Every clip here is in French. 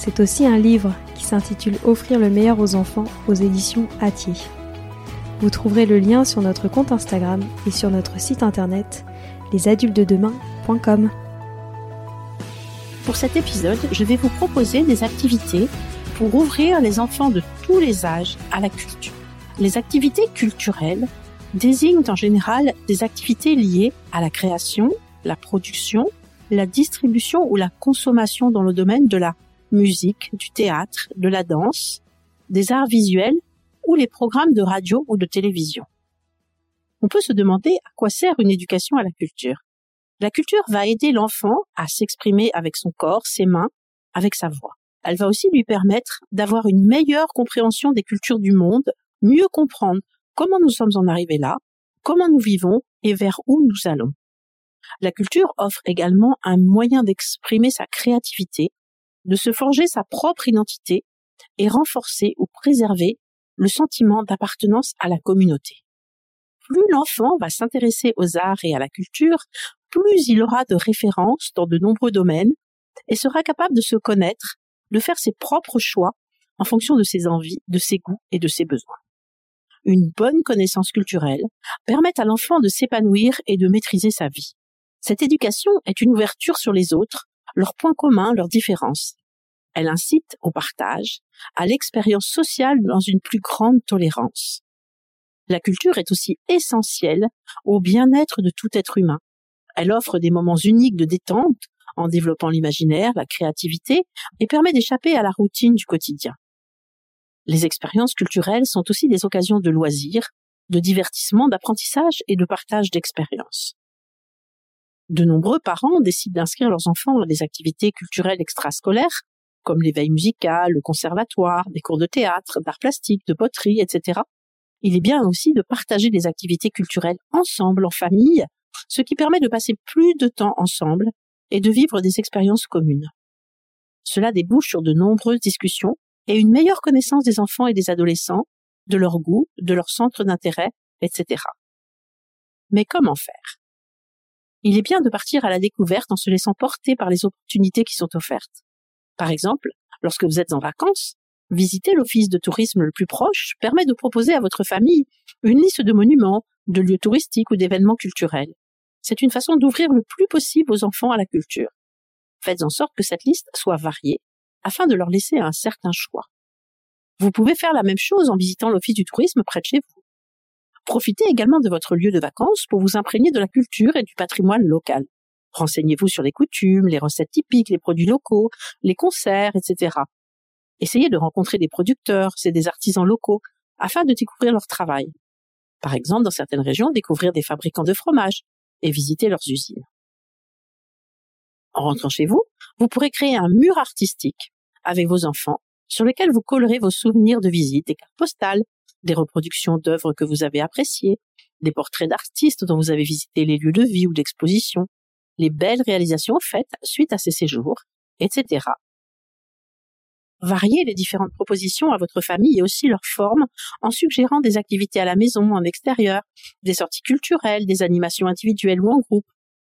C'est aussi un livre s'intitule Offrir le meilleur aux enfants aux éditions Atier. Vous trouverez le lien sur notre compte Instagram et sur notre site internet lesadultesdedemain.com. Pour cet épisode, je vais vous proposer des activités pour ouvrir les enfants de tous les âges à la culture. Les activités culturelles désignent en général des activités liées à la création, la production, la distribution ou la consommation dans le domaine de la musique, du théâtre, de la danse, des arts visuels ou les programmes de radio ou de télévision. On peut se demander à quoi sert une éducation à la culture. La culture va aider l'enfant à s'exprimer avec son corps, ses mains, avec sa voix. Elle va aussi lui permettre d'avoir une meilleure compréhension des cultures du monde, mieux comprendre comment nous sommes en arrivés là, comment nous vivons et vers où nous allons. La culture offre également un moyen d'exprimer sa créativité de se forger sa propre identité et renforcer ou préserver le sentiment d'appartenance à la communauté. Plus l'enfant va s'intéresser aux arts et à la culture, plus il aura de références dans de nombreux domaines et sera capable de se connaître, de faire ses propres choix en fonction de ses envies, de ses goûts et de ses besoins. Une bonne connaissance culturelle permet à l'enfant de s'épanouir et de maîtriser sa vie. Cette éducation est une ouverture sur les autres leurs points communs, leurs différences. Elle incite au partage, à l'expérience sociale dans une plus grande tolérance. La culture est aussi essentielle au bien-être de tout être humain. Elle offre des moments uniques de détente en développant l'imaginaire, la créativité et permet d'échapper à la routine du quotidien. Les expériences culturelles sont aussi des occasions de loisirs, de divertissement, d'apprentissage et de partage d'expériences de nombreux parents décident d'inscrire leurs enfants à des activités culturelles extrascolaires, comme l'éveil musical, le conservatoire, des cours de théâtre, d'art plastique, de poterie, etc. Il est bien aussi de partager des activités culturelles ensemble, en famille, ce qui permet de passer plus de temps ensemble et de vivre des expériences communes. Cela débouche sur de nombreuses discussions et une meilleure connaissance des enfants et des adolescents, de leurs goûts, de leurs centres d'intérêt, etc. Mais comment faire? Il est bien de partir à la découverte en se laissant porter par les opportunités qui sont offertes. Par exemple, lorsque vous êtes en vacances, visiter l'office de tourisme le plus proche permet de proposer à votre famille une liste de monuments, de lieux touristiques ou d'événements culturels. C'est une façon d'ouvrir le plus possible aux enfants à la culture. Faites en sorte que cette liste soit variée afin de leur laisser un certain choix. Vous pouvez faire la même chose en visitant l'office du tourisme près de chez vous. Profitez également de votre lieu de vacances pour vous imprégner de la culture et du patrimoine local. Renseignez-vous sur les coutumes, les recettes typiques, les produits locaux, les concerts, etc. Essayez de rencontrer des producteurs et des artisans locaux afin de découvrir leur travail. Par exemple, dans certaines régions, découvrir des fabricants de fromage et visiter leurs usines. En rentrant chez vous, vous pourrez créer un mur artistique avec vos enfants sur lequel vous collerez vos souvenirs de visite, des cartes postales, des reproductions d'œuvres que vous avez appréciées, des portraits d'artistes dont vous avez visité les lieux de vie ou d'exposition, les belles réalisations faites suite à ces séjours, etc. Variez les différentes propositions à votre famille et aussi leur forme en suggérant des activités à la maison, en extérieur, des sorties culturelles, des animations individuelles ou en groupe,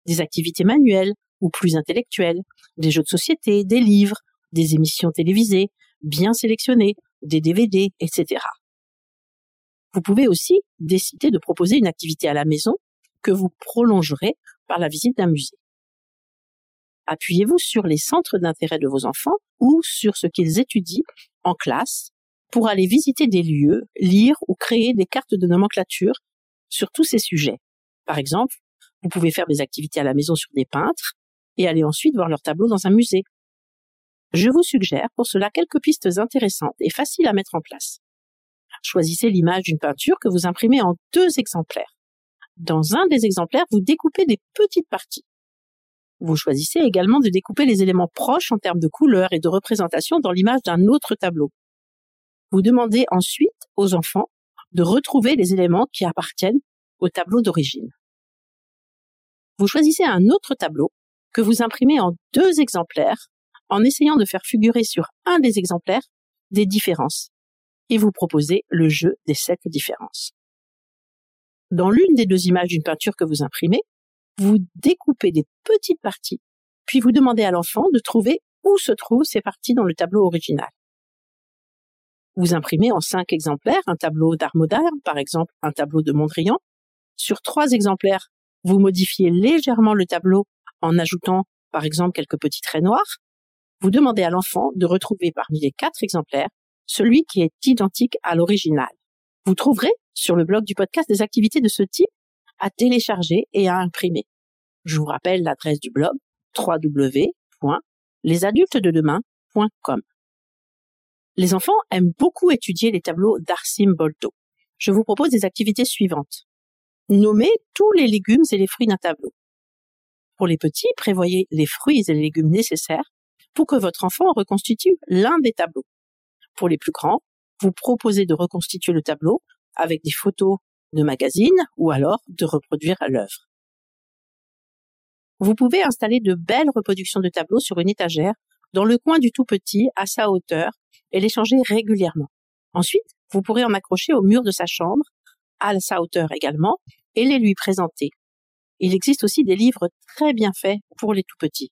des activités manuelles ou plus intellectuelles, des jeux de société, des livres, des émissions télévisées, bien sélectionnées, des DVD, etc. Vous pouvez aussi décider de proposer une activité à la maison que vous prolongerez par la visite d'un musée. Appuyez-vous sur les centres d'intérêt de vos enfants ou sur ce qu'ils étudient en classe pour aller visiter des lieux, lire ou créer des cartes de nomenclature sur tous ces sujets. Par exemple, vous pouvez faire des activités à la maison sur des peintres et aller ensuite voir leurs tableaux dans un musée. Je vous suggère pour cela quelques pistes intéressantes et faciles à mettre en place. Choisissez l'image d'une peinture que vous imprimez en deux exemplaires. Dans un des exemplaires, vous découpez des petites parties. Vous choisissez également de découper les éléments proches en termes de couleur et de représentation dans l'image d'un autre tableau. Vous demandez ensuite aux enfants de retrouver les éléments qui appartiennent au tableau d'origine. Vous choisissez un autre tableau que vous imprimez en deux exemplaires en essayant de faire figurer sur un des exemplaires des différences et vous proposez le jeu des sept différences. Dans l'une des deux images d'une peinture que vous imprimez, vous découpez des petites parties, puis vous demandez à l'enfant de trouver où se trouvent ces parties dans le tableau original. Vous imprimez en cinq exemplaires un tableau d'art moderne, par exemple un tableau de Mondrian. Sur trois exemplaires, vous modifiez légèrement le tableau en ajoutant, par exemple, quelques petits traits noirs. Vous demandez à l'enfant de retrouver parmi les quatre exemplaires celui qui est identique à l'original. Vous trouverez sur le blog du podcast des activités de ce type à télécharger et à imprimer. Je vous rappelle l'adresse du blog www.lesadultesdedemain.com. Les enfants aiment beaucoup étudier les tableaux d'Arsim Bolto. Je vous propose des activités suivantes. Nommez tous les légumes et les fruits d'un tableau. Pour les petits, prévoyez les fruits et les légumes nécessaires pour que votre enfant reconstitue l'un des tableaux. Pour les plus grands, vous proposez de reconstituer le tableau avec des photos de magazines ou alors de reproduire l'œuvre. Vous pouvez installer de belles reproductions de tableaux sur une étagère dans le coin du tout petit à sa hauteur et les changer régulièrement. Ensuite, vous pourrez en accrocher au mur de sa chambre à sa hauteur également et les lui présenter. Il existe aussi des livres très bien faits pour les tout petits.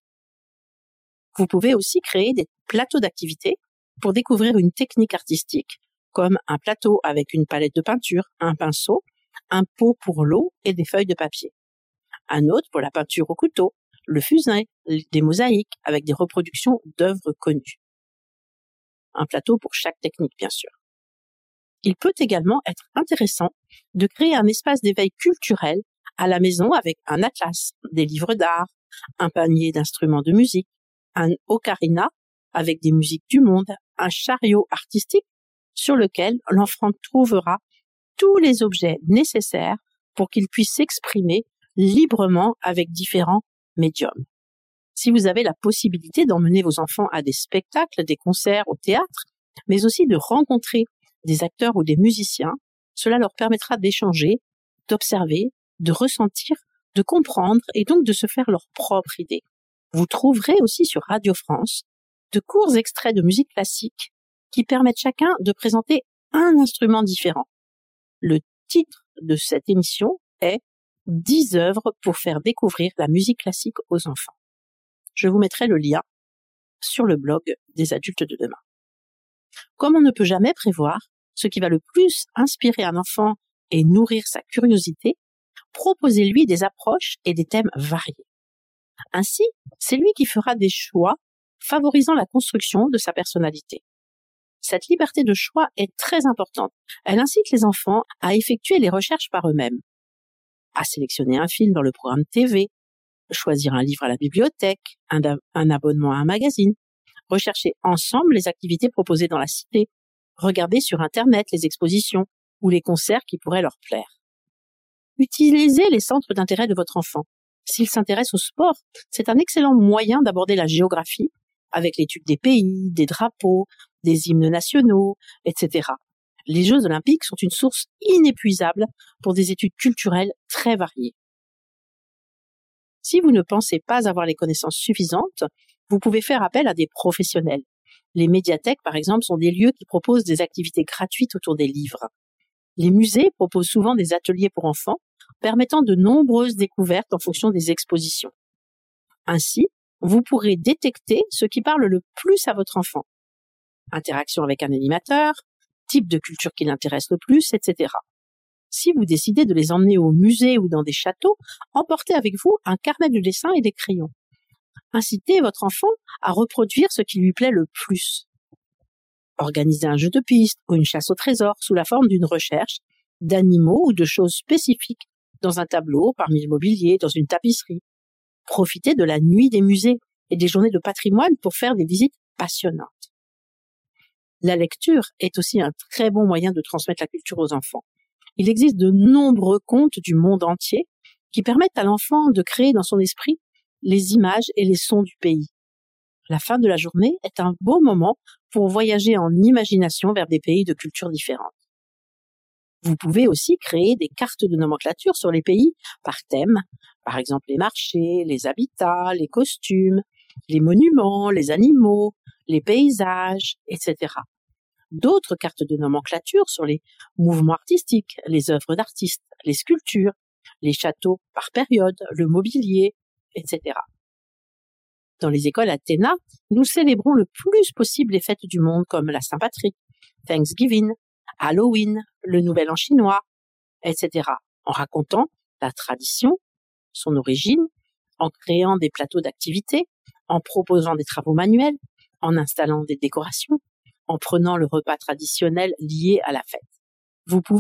Vous pouvez aussi créer des plateaux d'activités pour découvrir une technique artistique comme un plateau avec une palette de peinture, un pinceau, un pot pour l'eau et des feuilles de papier. Un autre pour la peinture au couteau, le fusain, des mosaïques avec des reproductions d'œuvres connues. Un plateau pour chaque technique, bien sûr. Il peut également être intéressant de créer un espace d'éveil culturel à la maison avec un atlas, des livres d'art, un panier d'instruments de musique, un ocarina avec des musiques du monde, un chariot artistique sur lequel l'enfant trouvera tous les objets nécessaires pour qu'il puisse s'exprimer librement avec différents médiums. Si vous avez la possibilité d'emmener vos enfants à des spectacles, des concerts, au théâtre, mais aussi de rencontrer des acteurs ou des musiciens, cela leur permettra d'échanger, d'observer, de ressentir, de comprendre et donc de se faire leur propre idée. Vous trouverez aussi sur Radio France de courts extraits de musique classique qui permettent chacun de présenter un instrument différent. Le titre de cette émission est 10 œuvres pour faire découvrir la musique classique aux enfants. Je vous mettrai le lien sur le blog des adultes de demain. Comme on ne peut jamais prévoir ce qui va le plus inspirer un enfant et nourrir sa curiosité, proposez-lui des approches et des thèmes variés. Ainsi, c'est lui qui fera des choix favorisant la construction de sa personnalité. Cette liberté de choix est très importante. Elle incite les enfants à effectuer les recherches par eux-mêmes, à sélectionner un film dans le programme TV, choisir un livre à la bibliothèque, un, abonnement à un magazine, rechercher ensemble les activités proposées dans la cité, regarder sur Internet les expositions ou les concerts qui pourraient leur plaire. Utilisez les centres d'intérêt de votre enfant. S'il s'intéresse au sport, c'est un excellent moyen d'aborder la géographie avec l'étude des pays, des drapeaux, des hymnes nationaux, etc. Les Jeux olympiques sont une source inépuisable pour des études culturelles très variées. Si vous ne pensez pas avoir les connaissances suffisantes, vous pouvez faire appel à des professionnels. Les médiathèques, par exemple, sont des lieux qui proposent des activités gratuites autour des livres. Les musées proposent souvent des ateliers pour enfants, permettant de nombreuses découvertes en fonction des expositions. Ainsi, vous pourrez détecter ce qui parle le plus à votre enfant. Interaction avec un animateur, type de culture qui l'intéresse le plus, etc. Si vous décidez de les emmener au musée ou dans des châteaux, emportez avec vous un carnet de dessin et des crayons. Incitez votre enfant à reproduire ce qui lui plaît le plus. Organisez un jeu de piste ou une chasse au trésor sous la forme d'une recherche d'animaux ou de choses spécifiques dans un tableau, parmi le mobilier, dans une tapisserie. Profitez de la nuit des musées et des journées de patrimoine pour faire des visites passionnantes. La lecture est aussi un très bon moyen de transmettre la culture aux enfants. Il existe de nombreux contes du monde entier qui permettent à l'enfant de créer dans son esprit les images et les sons du pays. La fin de la journée est un beau moment pour voyager en imagination vers des pays de cultures différentes. Vous pouvez aussi créer des cartes de nomenclature sur les pays par thème, par exemple les marchés, les habitats, les costumes, les monuments, les animaux, les paysages, etc. D'autres cartes de nomenclature sur les mouvements artistiques, les œuvres d'artistes, les sculptures, les châteaux par période, le mobilier, etc. Dans les écoles Athéna, nous célébrons le plus possible les fêtes du monde comme la Saint-Patrick, Thanksgiving, Halloween, le Nouvel An chinois, etc. en racontant la tradition, son origine, en créant des plateaux d'activités, en proposant des travaux manuels, en installant des décorations, en prenant le repas traditionnel lié à la fête.